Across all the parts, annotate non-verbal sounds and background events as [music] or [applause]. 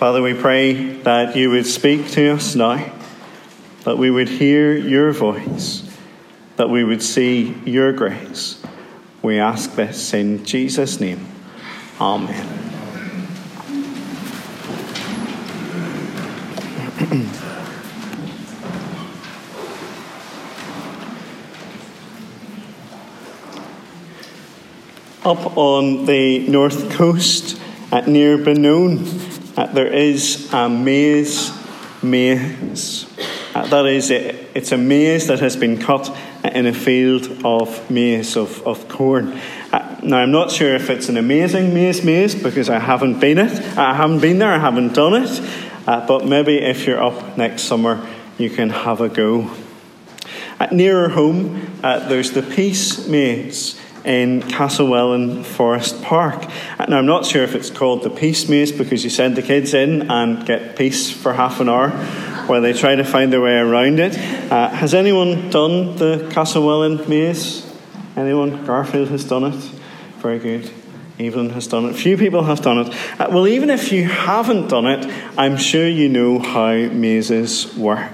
Father, we pray that you would speak to us now, that we would hear your voice, that we would see your grace. We ask this in Jesus' name. Amen. [clears throat] Up on the north coast at near Benone, uh, there is a maize maze. Uh, that is, it, it's a maze that has been cut in a field of maize, of, of corn. Uh, now, I'm not sure if it's an amazing maize maze because I haven't been it. I haven't been there, I haven't done it. Uh, but maybe if you're up next summer, you can have a go. Uh, nearer home, uh, there's the Peace Maze in Castlewellan Forest Park. Now, I'm not sure if it's called the Peace Maze because you send the kids in and get peace for half an hour while they try to find their way around it. Uh, has anyone done the Castlewellan Maze? Anyone? Garfield has done it. Very good. Evelyn has done it. Few people have done it. Uh, well, even if you haven't done it, I'm sure you know how mazes work.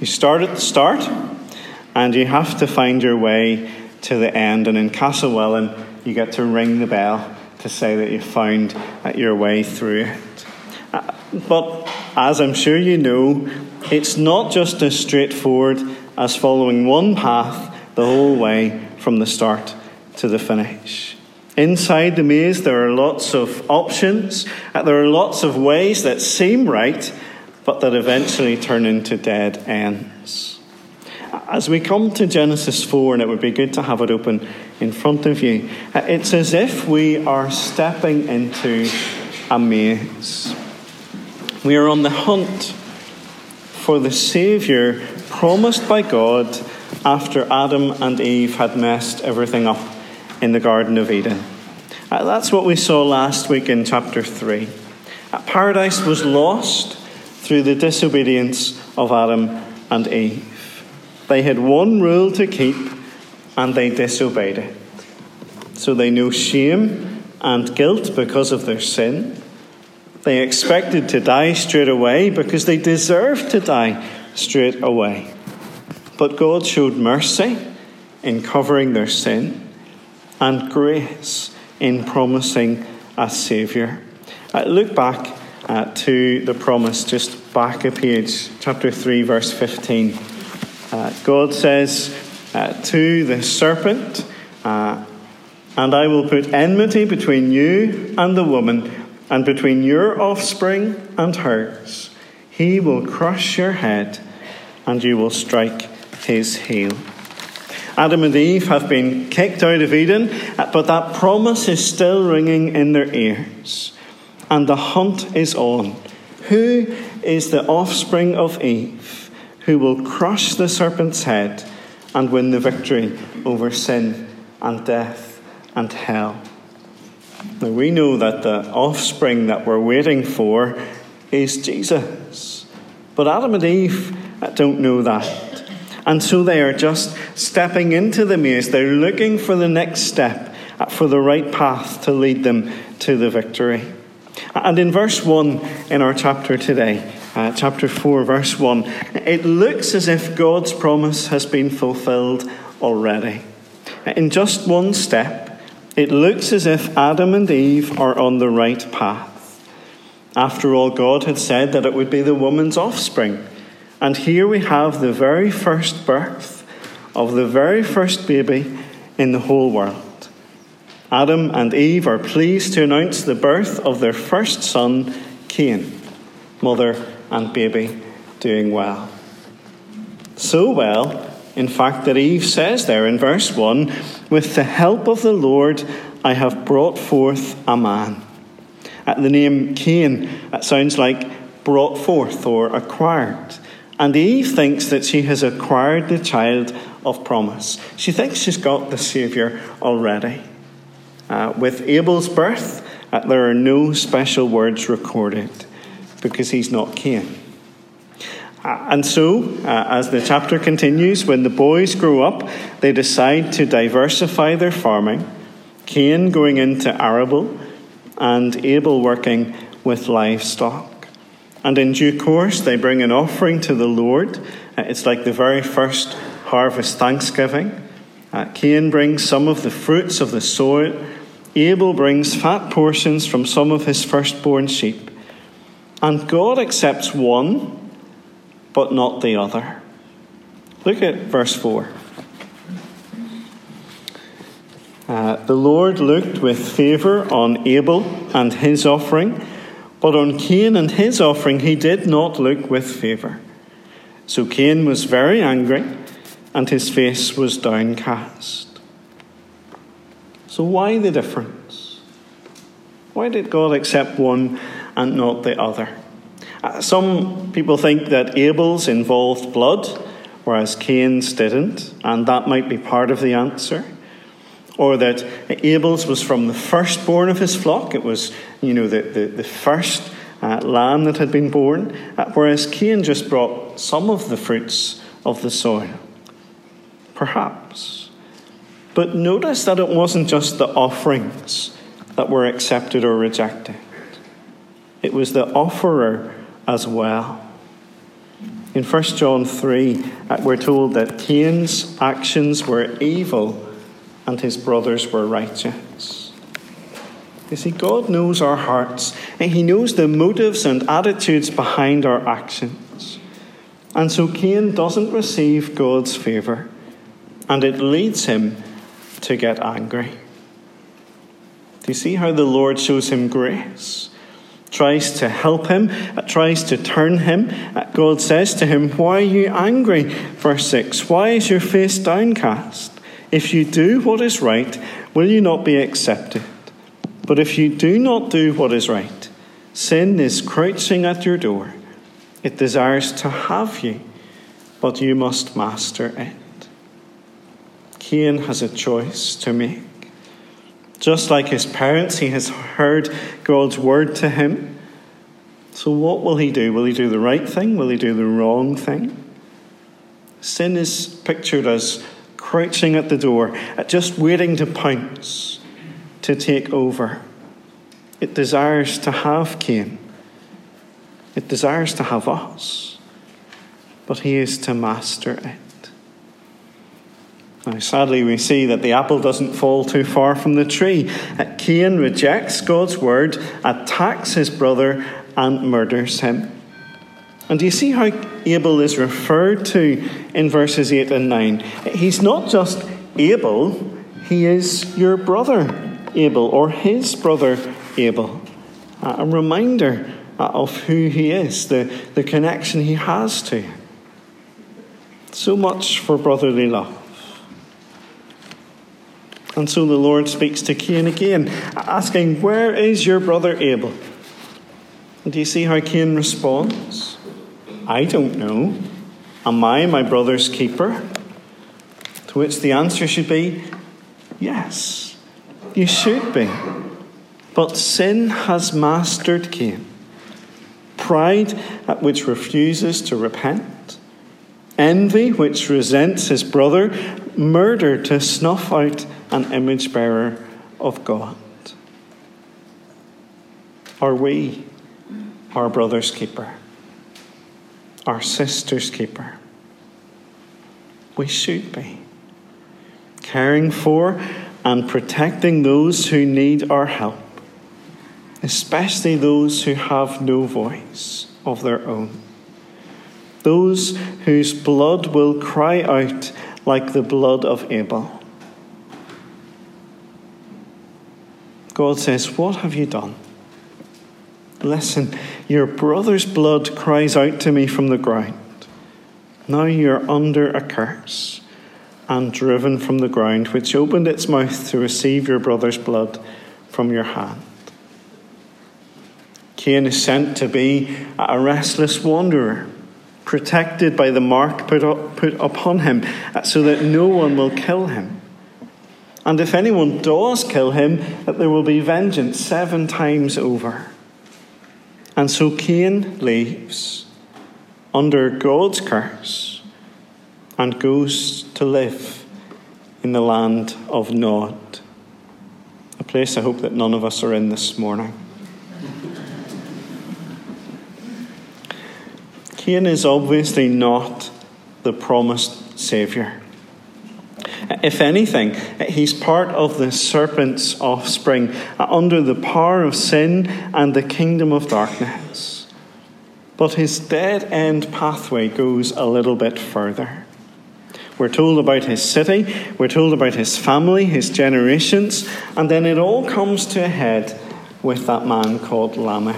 You start at the start, and you have to find your way to the end. And in Castlewellan, you get to ring the bell to say that you found your way through it. Uh, but as I'm sure you know, it's not just as straightforward as following one path the whole way from the start to the finish. Inside the maze, there are lots of options. Uh, there are lots of ways that seem right, but that eventually turn into dead ends. As we come to Genesis 4, and it would be good to have it open in front of you, uh, it's as if we are stepping into a maze. We are on the hunt for the Saviour promised by God after Adam and Eve had messed everything up in the Garden of Eden. Uh, that's what we saw last week in chapter 3. Uh, paradise was lost through the disobedience of Adam and Eve. They had one rule to keep and they disobeyed it. So they know shame and guilt because of their sin. They expected to die straight away because they deserved to die straight away. But God showed mercy in covering their sin and grace in promising a Saviour. Uh, look back uh, to the promise, just back a page, chapter 3, verse 15. Uh, God says uh, to the serpent, uh, And I will put enmity between you and the woman, and between your offspring and hers. He will crush your head, and you will strike his heel. Adam and Eve have been kicked out of Eden, but that promise is still ringing in their ears. And the hunt is on. Who is the offspring of Eve? Who will crush the serpent's head and win the victory over sin and death and hell. Now, we know that the offspring that we're waiting for is Jesus. But Adam and Eve uh, don't know that. And so they are just stepping into the maze. They're looking for the next step, uh, for the right path to lead them to the victory. And in verse 1 in our chapter today, uh, chapter 4, verse 1, it looks as if God's promise has been fulfilled already. In just one step, it looks as if Adam and Eve are on the right path. After all, God had said that it would be the woman's offspring. And here we have the very first birth of the very first baby in the whole world. Adam and Eve are pleased to announce the birth of their first son, Cain. Mother and baby doing well. So well, in fact, that Eve says there in verse 1 With the help of the Lord, I have brought forth a man. At the name Cain, that sounds like brought forth or acquired. And Eve thinks that she has acquired the child of promise. She thinks she's got the Saviour already. Uh, with Abel's birth, uh, there are no special words recorded because he's not Cain. Uh, and so, uh, as the chapter continues, when the boys grow up, they decide to diversify their farming. Cain going into arable, and Abel working with livestock. And in due course, they bring an offering to the Lord. Uh, it's like the very first harvest thanksgiving. Cain brings some of the fruits of the soil. Abel brings fat portions from some of his firstborn sheep. And God accepts one, but not the other. Look at verse 4. Uh, the Lord looked with favour on Abel and his offering, but on Cain and his offering he did not look with favour. So Cain was very angry, and his face was downcast. So, why the difference? Why did God accept one and not the other? Uh, some people think that Abel's involved blood, whereas Cain's didn't, and that might be part of the answer or that Abel's was from the firstborn of his flock. It was, you know, the, the, the first uh, lamb that had been born, uh, whereas Cain just brought some of the fruits of the soil. Perhaps. But notice that it wasn't just the offerings that were accepted or rejected, it was the offerer as well. In 1 John 3, uh, we're told that Cain's actions were evil and his brothers were righteous. You see, God knows our hearts, and He knows the motives and attitudes behind our actions. And so Cain doesn't receive God's favour, and it leads him to get angry. Do you see how the Lord shows him grace? Tries to help him, uh, tries to turn him. Uh, God says to him, Why are you angry? Verse 6 Why is your face downcast? If you do what is right, will you not be accepted? But if you do not do what is right, sin is crouching at your door. It desires to have you, but you must master it. Cain has a choice to make. Just like his parents, he has heard God's word to him. So, what will he do? Will he do the right thing? Will he do the wrong thing? Sin is pictured as crouching at the door, just waiting to pounce, to take over. It desires to have Cain. It desires to have us. But he is to master it. Now, sadly, we see that the apple doesn't fall too far from the tree. Uh, Cain rejects God's word, attacks his brother, and murders him. And do you see how Abel is referred to in verses 8 and 9? He's not just Abel, he is your brother Abel, or his brother Abel. A reminder uh, of who he is, the, the connection he has to. So much for brotherly love. And so the Lord speaks to Cain again, asking, Where is your brother Abel? And do you see how Cain responds? I don't know. Am I my brother's keeper? To which the answer should be yes, you should be. But sin has mastered Cain. Pride, uh, which refuses to repent, envy, which resents his brother, murder to snuff out an image bearer of God. Are we our brother's keeper? our sister's keeper. We should be. Caring for and protecting those who need our help, especially those who have no voice of their own. Those whose blood will cry out like the blood of Abel. God says, What have you done? Listen, your brother's blood cries out to me from the ground. Now you're under a curse and driven from the ground, which opened its mouth to receive your brother's blood from your hand. Cain is sent to be a restless wanderer, protected by the mark put, up, put upon him, so that no one will kill him. And if anyone does kill him, that there will be vengeance seven times over. And so Cain leaves under God's curse and goes to live in the land of Nod, a place I hope that none of us are in this morning. Cain is obviously not the promised Saviour. If anything, he's part of the serpent's offspring under the power of sin and the kingdom of darkness. But his dead end pathway goes a little bit further. We're told about his city, we're told about his family, his generations, and then it all comes to a head with that man called Lamech.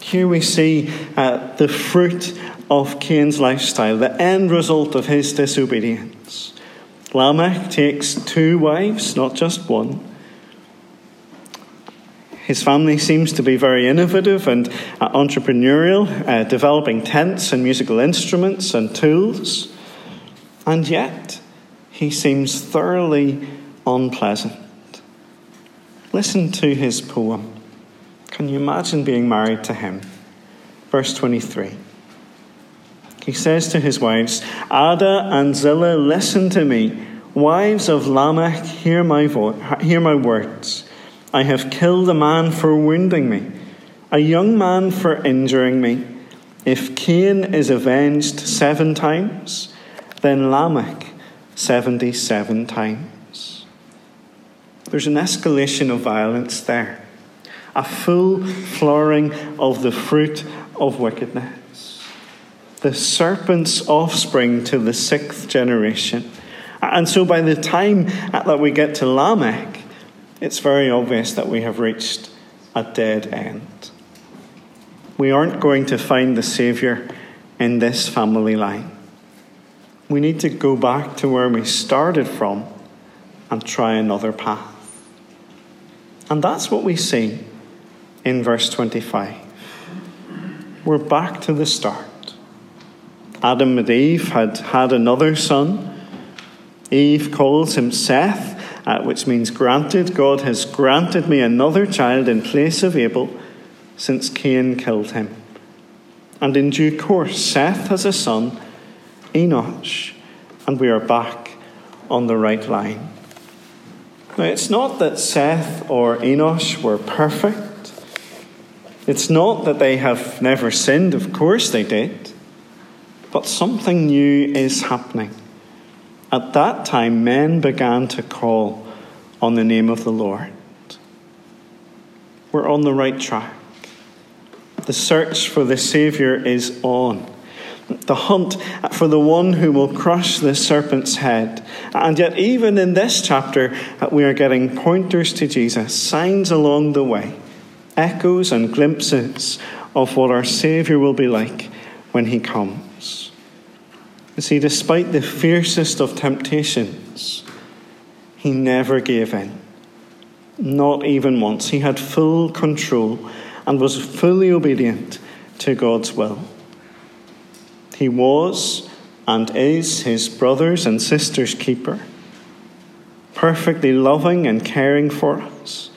Here we see uh, the fruit of Cain's lifestyle, the end result of his disobedience. Lamech takes two wives, not just one. His family seems to be very innovative and uh, entrepreneurial, uh, developing tents and musical instruments and tools. And yet, he seems thoroughly unpleasant. Listen to his poem. Can you imagine being married to him? Verse 23. He says to his wives, Ada and Zillah, listen to me. Wives of Lamech, hear my, vo- hear my words. I have killed a man for wounding me, a young man for injuring me. If Cain is avenged seven times, then Lamech 77 times. There's an escalation of violence there, a full flowering of the fruit of wickedness. The serpent's offspring to the sixth generation. And so by the time that we get to Lamech, it's very obvious that we have reached a dead end. We aren't going to find the Saviour in this family line. We need to go back to where we started from and try another path. And that's what we see in verse 25. We're back to the start. Adam and Eve had had another son. Eve calls him Seth, uh, which means granted. God has granted me another child in place of Abel since Cain killed him. And in due course, Seth has a son Enosh, and we are back on the right line. Now, it's not that Seth or Enosh were perfect. It's not that they have never sinned, of course they did. But something new is happening. At that time, men began to call on the name of the Lord. We're on the right track. The search for the Saviour is on the hunt for the one who will crush the serpent's head. And yet, even in this chapter, we are getting pointers to Jesus, signs along the way, echoes and glimpses of what our Saviour will be like when he comes. You see, despite the fiercest of temptations, he never gave in. Not even once. He had full control and was fully obedient to God's will. He was and is his brothers and sisters' keeper, perfectly loving and caring for us,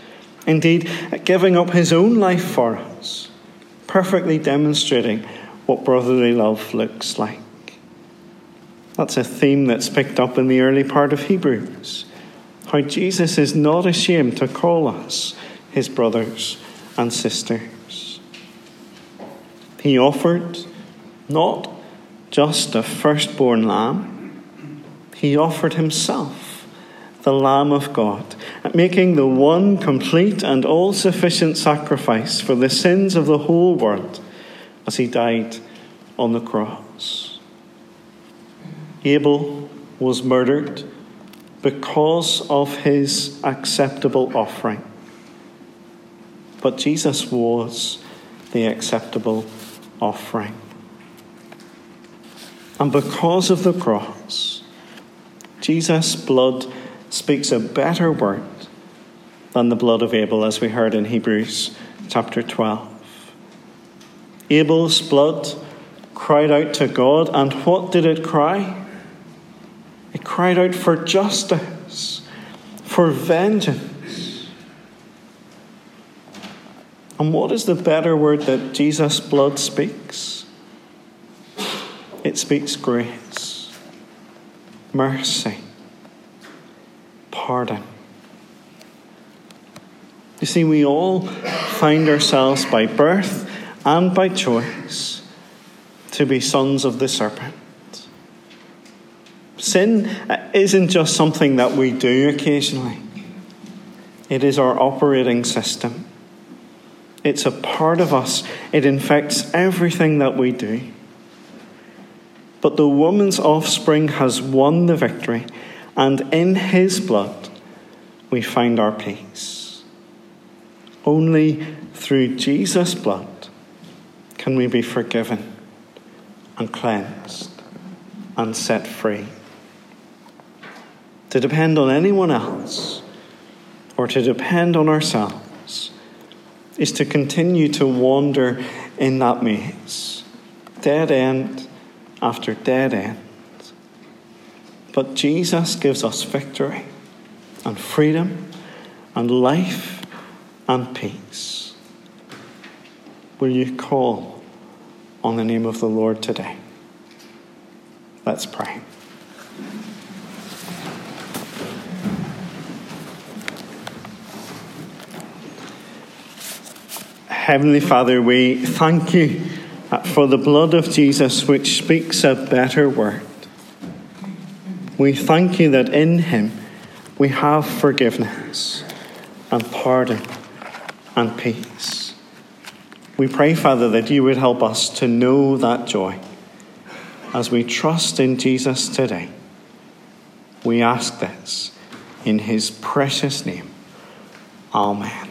indeed, giving up his own life for us, perfectly demonstrating what brotherly love looks like. That's a theme that's picked up in the early part of Hebrews. How Jesus is not ashamed to call us his brothers and sisters. He offered not just a firstborn lamb, he offered himself, the Lamb of God, making the one complete and all sufficient sacrifice for the sins of the whole world as he died on the cross. Abel was murdered because of his acceptable offering. But Jesus was the acceptable offering. And because of the cross, Jesus' blood speaks a better word than the blood of Abel, as we heard in Hebrews chapter 12. Abel's blood cried out to God, and what did it cry? It cried out for justice, for vengeance. And what is the better word that Jesus' blood speaks? It speaks grace, mercy, pardon. You see, we all find ourselves by birth and by choice to be sons of the serpent. Sin isn't just something that we do occasionally, it is our operating system. It's a part of us, it infects everything that we do. But the woman's offspring has won the victory, and in his blood we find our peace. Only through Jesus' blood can we be forgiven and cleansed and set free to depend on anyone else or to depend on ourselves is to continue to wander in that maze, dead end after dead end. But Jesus gives us victory and freedom and life and peace. Will you call on the name of the Lord today? Let's pray. Heavenly Father, we thank you uh, for the blood of Jesus which speaks a better word. We thank you that in him we have forgiveness and pardon and peace. We pray, Father, that you would help us to know that joy as we trust in Jesus today. We ask this in his precious name. Amen.